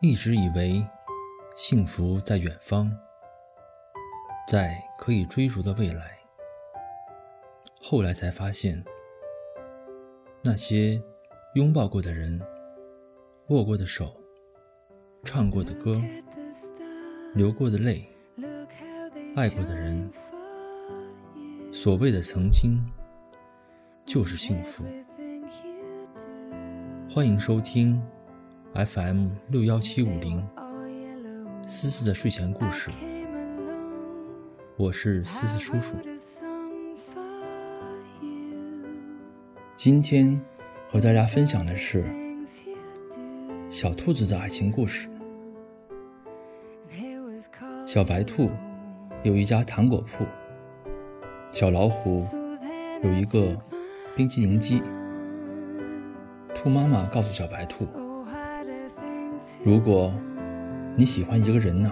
一直以为幸福在远方，在可以追逐的未来。后来才发现，那些拥抱过的人、握过的手、唱过的歌、流过的泪、爱过的人，所谓的曾经，就是幸福。欢迎收听 FM 六幺七五零思思的睡前故事，我是思思叔叔。今天和大家分享的是小兔子的爱情故事。小白兔有一家糖果铺，小老虎有一个冰淇淋机。兔妈妈告诉小白兔：“如果你喜欢一个人呢，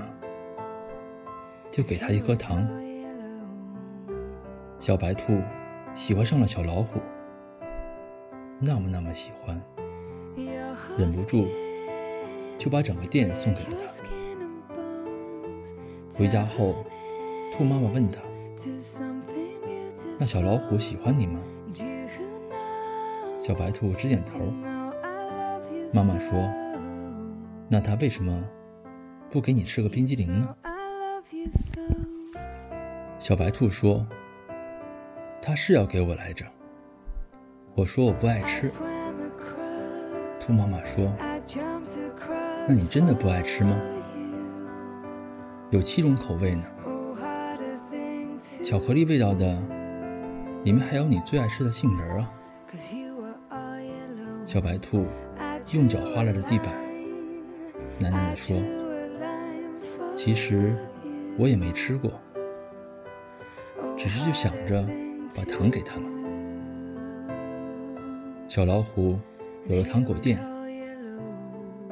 就给他一颗糖。”小白兔喜欢上了小老虎，那么那么喜欢，忍不住就把整个店送给了他。回家后，兔妈妈问他：“那小老虎喜欢你吗？”小白兔直点头。妈妈说：“那他为什么不给你吃个冰激凌呢？”小白兔说：“他是要给我来着。”我说：“我不爱吃。”兔妈妈说：“那你真的不爱吃吗？有七种口味呢，巧克力味道的，里面还有你最爱吃的杏仁啊。”小白兔用脚划拉着地板，喃喃地说：“其实我也没吃过，只是就想着把糖给他了。”小老虎有了糖果店，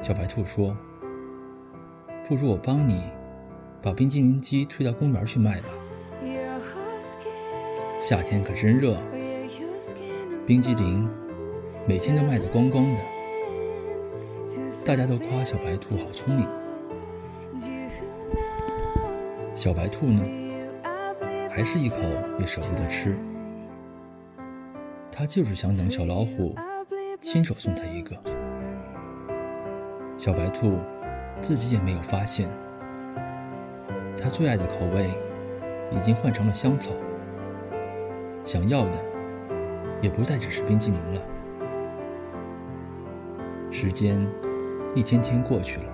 小白兔说：“不如我帮你把冰激凌机推到公园去卖吧。夏天可真热，冰激凌。”每天都卖得光光的，大家都夸小白兔好聪明。小白兔呢，还是一口也舍不得吃。它就是想等小老虎亲手送它一个。小白兔自己也没有发现，它最爱的口味已经换成了香草，想要的也不再只是冰激凌了。时间一天天过去了，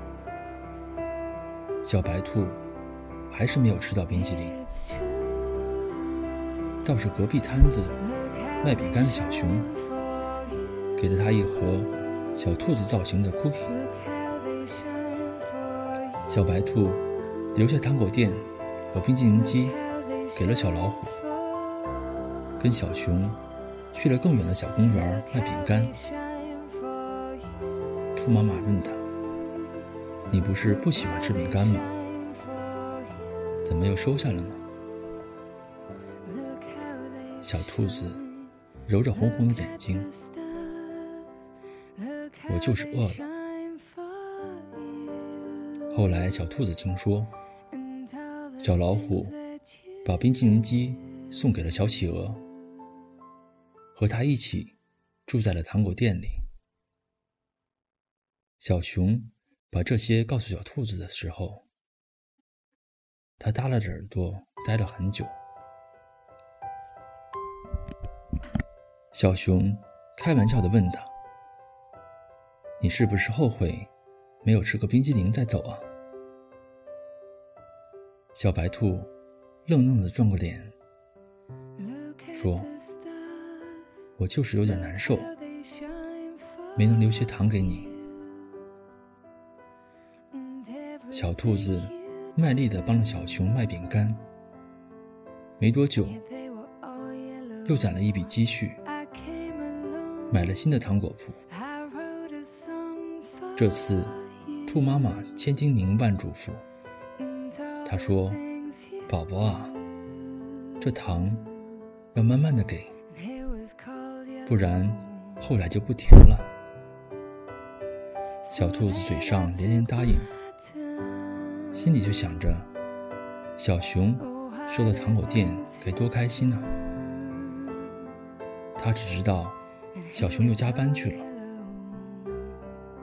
小白兔还是没有吃到冰淇淋。倒是隔壁摊子卖饼干的小熊，给了他一盒小兔子造型的 cookie。小白兔留下糖果店和冰激凌机，给了小老虎，跟小熊去了更远的小公园卖饼干。兔妈妈问他：“你不是不喜欢吃饼干吗？怎么又收下了呢？”小兔子揉着红红的眼睛：“我就是饿了。”后来，小兔子听说，小老虎把冰淇淋机送给了小企鹅，和他一起住在了糖果店里。小熊把这些告诉小兔子的时候，它耷拉着耳朵呆了很久。小熊开玩笑的问他：“你是不是后悔没有吃个冰激凌再走啊？”小白兔愣愣的转过脸，说：“我就是有点难受，没能留些糖给你。”小兔子卖力地帮着小熊卖饼干，没多久又攒了一笔积蓄，买了新的糖果铺。这次，兔妈妈千叮咛万嘱咐，她说：“宝宝啊，这糖要慢慢的给，不然后来就不甜了。”小兔子嘴上连连答应，心里就想着小熊收到糖果店该多开心啊！他只知道小熊又加班去了，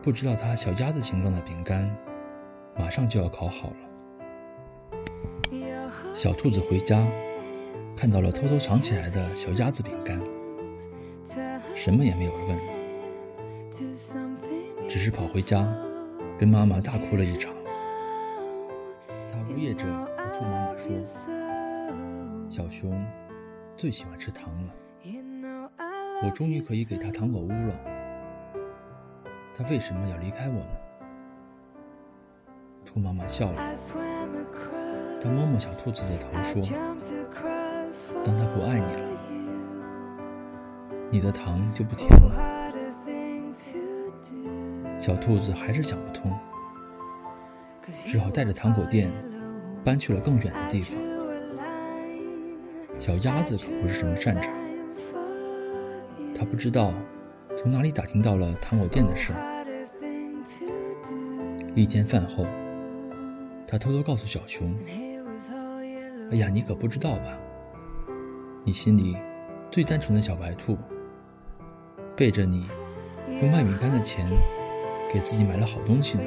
不知道他小鸭子形状的饼干马上就要烤好了。小兔子回家看到了偷偷藏起来的小鸭子饼干，什么也没有问，只是跑回家跟妈妈大哭了一场。他呜咽着和兔妈妈说：“小熊最喜欢吃糖了。”我终于可以给他糖果屋了，他为什么要离开我呢？兔妈妈笑了，她摸摸小兔子的头说：“当他不爱你了，你的糖就不甜了。”小兔子还是想不通，只好带着糖果店搬去了更远的地方。小鸭子可不是什么善茬。他不知道从哪里打听到了糖果店的事。一天饭后，他偷偷告诉小熊：“哎呀，你可不知道吧？你心里最单纯的小白兔，背着你用卖饼干的钱给自己买了好东西呢。”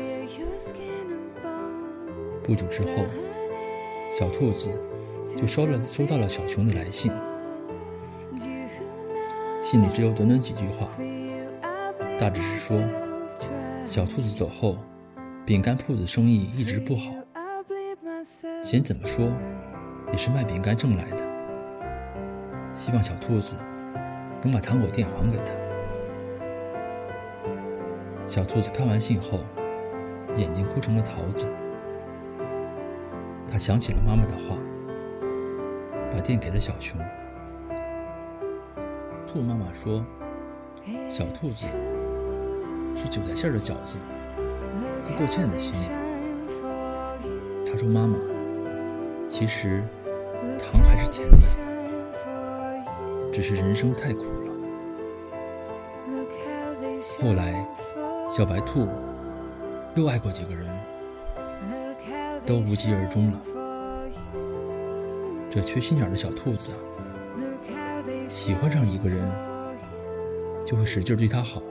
不久之后，小兔子就收了收到了小熊的来信。信里只有短短几句话，大致是说，小兔子走后，饼干铺子生意一直不好，钱怎么说也是卖饼干挣来的，希望小兔子能把糖果店还给他。小兔子看完信后，眼睛哭成了桃子，想起了妈妈的话，把店给了小熊。兔妈妈说：“小兔子是韭菜馅的饺子，够够欠的心。”他说：“妈妈，其实糖还是甜的，只是人生太苦了。”后来，小白兔又爱过几个人，都无疾而终了。这缺心眼的小兔子！喜欢上一个人，就会使劲对他好，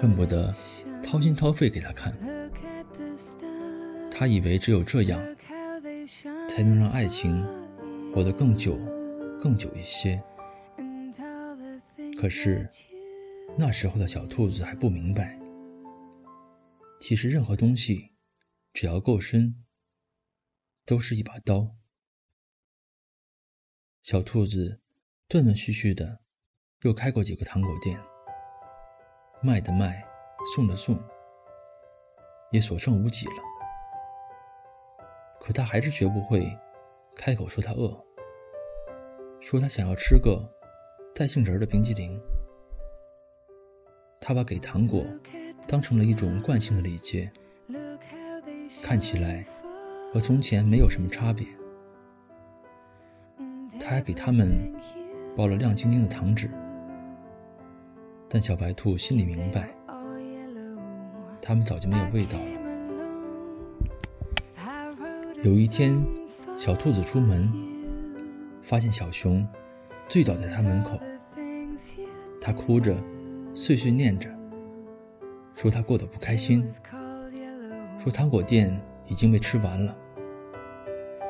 恨不得掏心掏肺给他看。他以为只有这样，才能让爱情活得更久、更久一些。可是那时候的小兔子还不明白，其实任何东西只要够深，都是一把刀。小兔子断断续续的又开过几个糖果店，卖的卖，送的送，也所剩无几了。可他还是学不会开口说他饿，说他想要吃个带杏仁的冰激凌。他把给糖果当成了一种惯性的礼节，看起来和从前没有什么差别。他还给他们包了亮晶晶的糖纸，但小白兔心里明白，他们早就没有味道了。有一天，小兔子出门，发现小熊醉倒在他门口，他哭着，碎碎念着，说他过得不开心，说糖果店已经被吃完了。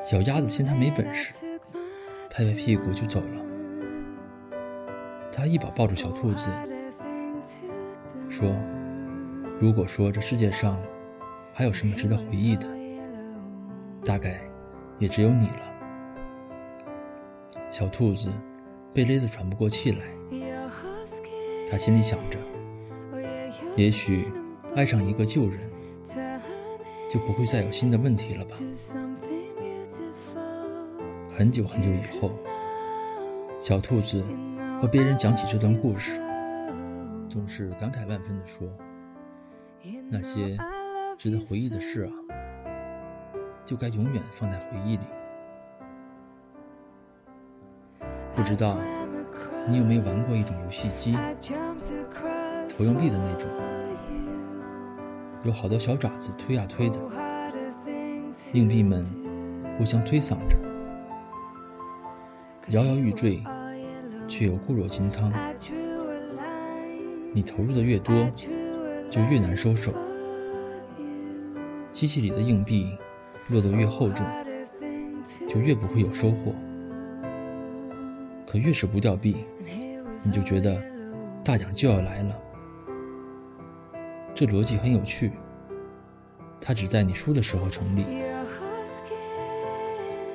小鸭子嫌他没本事。拍拍屁股就走了。他一把抱住小兔子，说：“如果说这世界上还有什么值得回忆的，大概也只有你了。”小兔子被勒得喘不过气来。他心里想着：“也许爱上一个旧人，就不会再有新的问题了吧。”很久很久以后，小兔子和别人讲起这段故事，总是感慨万分地说：“那些值得回忆的事啊，就该永远放在回忆里。”不知道你有没有玩过一种游戏机，投硬币的那种？有好多小爪子推呀推的，硬币们互相推搡着，摇摇欲坠，却又固若金汤。你投入的越多，就越难收手。机器里的硬币落得越厚重，就越不会有收获。可越是不掉币，你就觉得大奖就要来了。这逻辑很有趣，它只在你输的时候成立。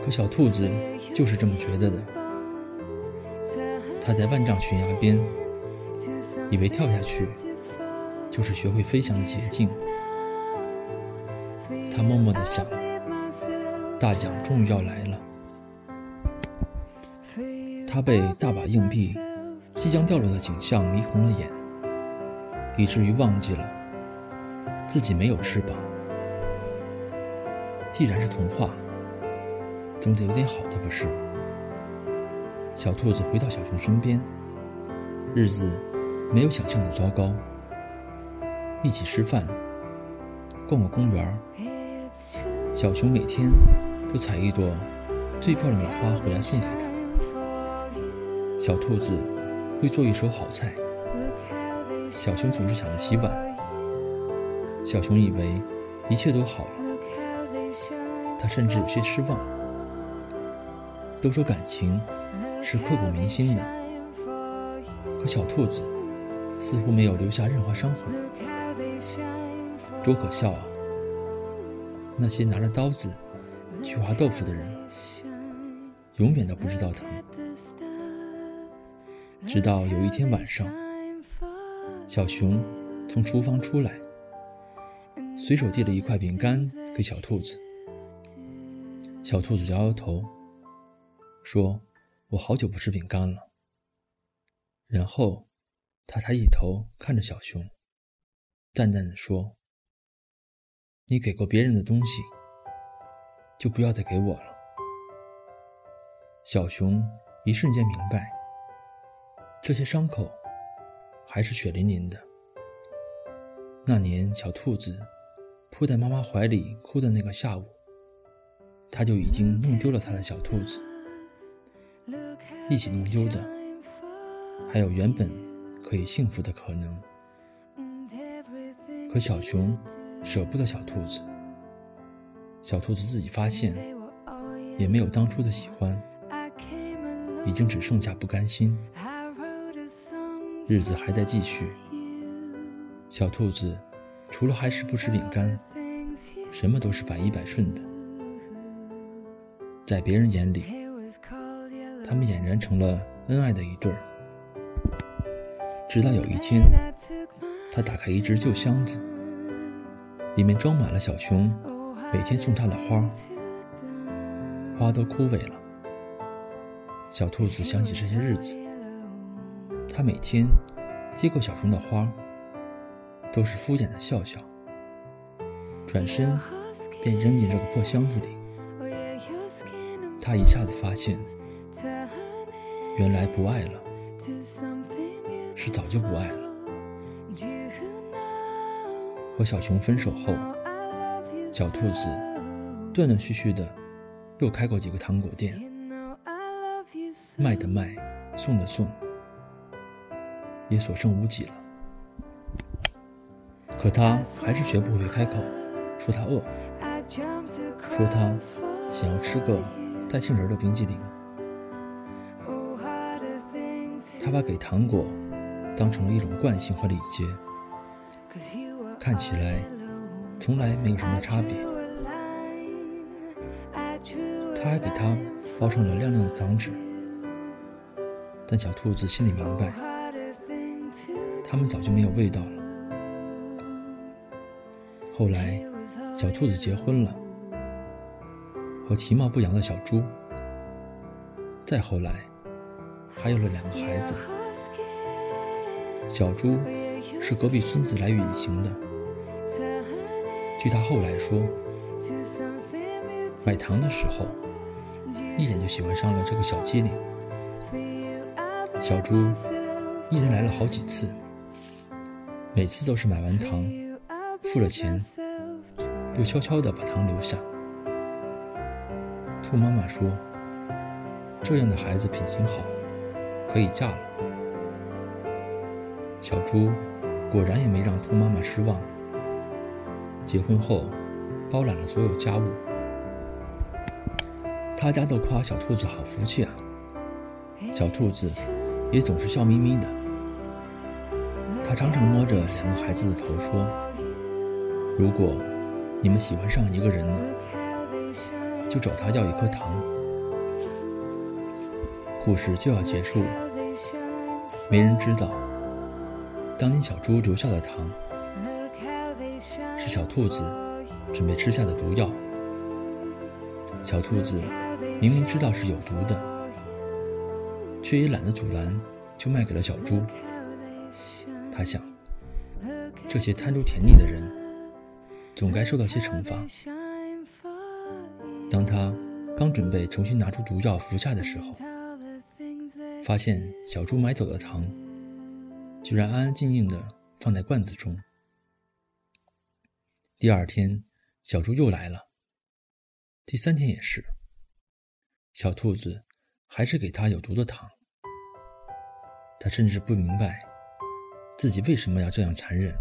可小兔子就是这么觉得的。它在万丈悬崖边，以为跳下去就是学会飞翔的捷径。他默默地想：大奖终于要来了。他被大把硬币即将掉落的景象迷红了眼，以至于忘记了自己没有翅膀。既然是童话，总得有点好的，不是？小兔子回到小熊身边，日子没有想象的糟糕。一起吃饭，逛过公园。小熊每天都采一朵最漂亮的花回来送给他。小兔子会做一手好菜。小熊总是抢着洗碗。小熊以为一切都好了，他甚至有些失望。都说感情是刻骨铭心的，可小兔子似乎没有留下任何伤痕，多可笑啊！那些拿着刀子去划豆腐的人，永远都不知道疼。直到有一天晚上，小熊从厨房出来，随手递了一块饼干给小兔子。小兔子摇摇头，说：“我好久不吃饼干了。”然后，他抬起头看着小熊，淡淡的说：“你给过别人的东西，就不要再给我了。”小熊一瞬间明白。这些伤口还是血淋淋的。那年，小兔子扑在妈妈怀里哭的那个下午，他就已经弄丢了他的小兔子。一起弄丢的，还有原本可以幸福的可能。可小熊舍不得小兔子，小兔子自己发现，也没有当初的喜欢，已经只剩下不甘心。日子还在继续，小兔子除了还是不吃饼干，什么都是百依百顺的。在别人眼里，他们俨然成了恩爱的一对儿。直到有一天，他打开一只旧箱子，里面装满了小熊每天送他的花，花都枯萎了。小兔子想起这些日子。他每天接过小熊的花，都是敷衍的笑笑，转身便扔进这个破箱子里。他一下子发现，原来不爱了，是早就不爱了。和小熊分手后，小兔子断断续续的又开过几个糖果店，卖的卖，送的送。也所剩无几了。可他还是学不会开口，说他饿，说他想要吃个带杏仁的冰激凌。他把给糖果当成了一种惯性和礼节，看起来从来没有什么差别。他还给他包上了亮亮的糖纸，但小兔子心里明白。他们早就没有味道了。后来，小兔子结婚了，和其貌不扬的小猪。再后来，还有了两个孩子。小猪是隔壁村子来旅行的。据他后来说，买糖的时候，一眼就喜欢上了这个小机灵。小猪一连来了好几次。每次都是买完糖，付了钱，又悄悄地把糖留下。兔妈妈说：“这样的孩子品行好，可以嫁了。”小猪果然也没让兔妈妈失望。结婚后，包揽了所有家务。他家都夸小兔子好福气啊。小兔子也总是笑眯眯的。他常常摸着两个孩子的头说：“如果你们喜欢上一个人了。”就找他要一颗糖。故事就要结束了，没人知道，当年小猪留下的糖，是小兔子准备吃下的毒药。小兔子明明知道是有毒的，却也懒得阻拦，就卖给了小猪。他想，这些贪图甜腻的人，总该受到些惩罚。当他刚准备重新拿出毒药服下的时候，发现小猪买走的糖居然安安静静的放在罐子中。第二天，小猪又来了，第三天也是。小兔子还是给他有毒的糖。他甚至不明白自己为什么要这样残忍。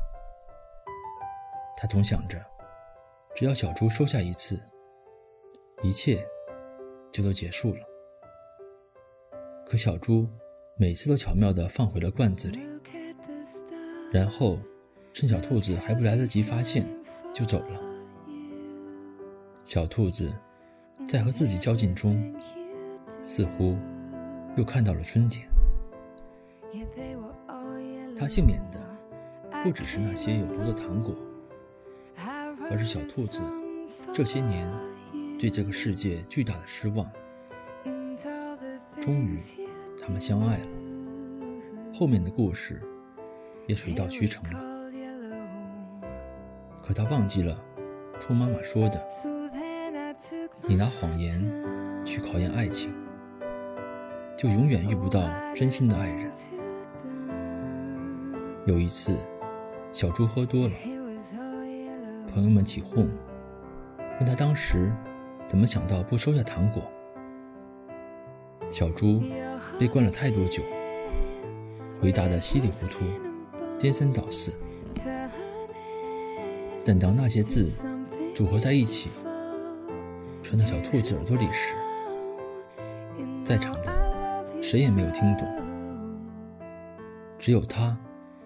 他总想着，只要小猪收下一次。一切就都结束了。可小猪每次都巧妙地放回了罐子里，然后趁小兔子还不来得及发现，就走了。小兔子在和自己较劲中，似乎又看到了春天。它幸免的不只是那些有毒的糖果，而是小兔子这些年。对这个世界巨大的失望，终于，他们相爱了。后面的故事也水到渠成了。可他忘记了兔妈妈说的：“你拿谎言去考验爱情，就永远遇不到真心的爱人。”有一次，小猪喝多了，朋友们起哄，问他当时。怎么想到不收下糖果？小猪被灌了太多酒，回答的稀里糊涂、颠三倒四。但当那些字组合在一起，传到小兔子耳朵里时，在场的谁也没有听懂，只有他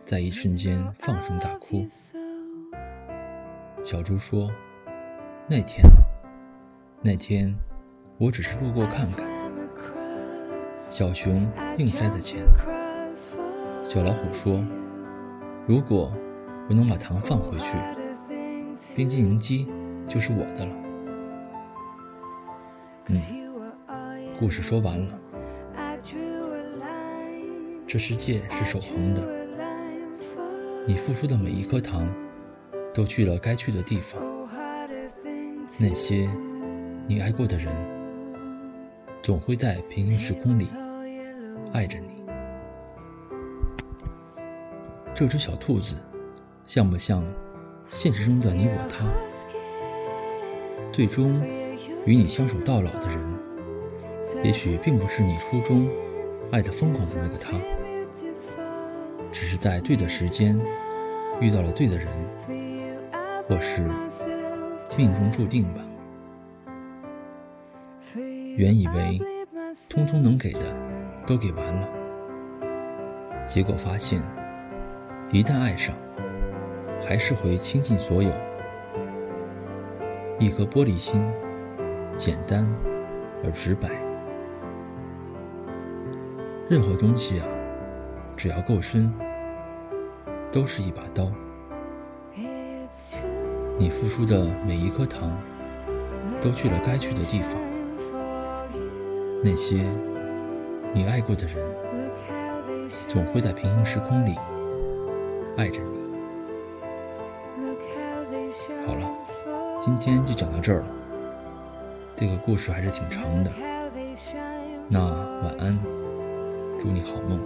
在一瞬间放声大哭。小猪说：“那天啊。”那天，我只是路过看看。小熊硬塞的钱。小老虎说：“如果我能把糖放回去，冰激凌机就是我的了。”嗯，故事说完了。这世界是守恒的，你付出的每一颗糖，都去了该去的地方。那些。你爱过的人，总会在平行时空里爱着你。这只小兔子，像不像现实中的你我他？最终与你相守到老的人，也许并不是你初中爱的疯狂的那个他，只是在对的时间遇到了对的人，或是命中注定吧。原以为通通能给的都给完了，结果发现，一旦爱上，还是会倾尽所有。一颗玻璃心，简单而直白。任何东西啊，只要够深，都是一把刀。你付出的每一颗糖，都去了该去的地方。那些你爱过的人，总会在平行时空里爱着你。好了，今天就讲到这儿了。这个故事还是挺长的。那晚安，祝你好梦。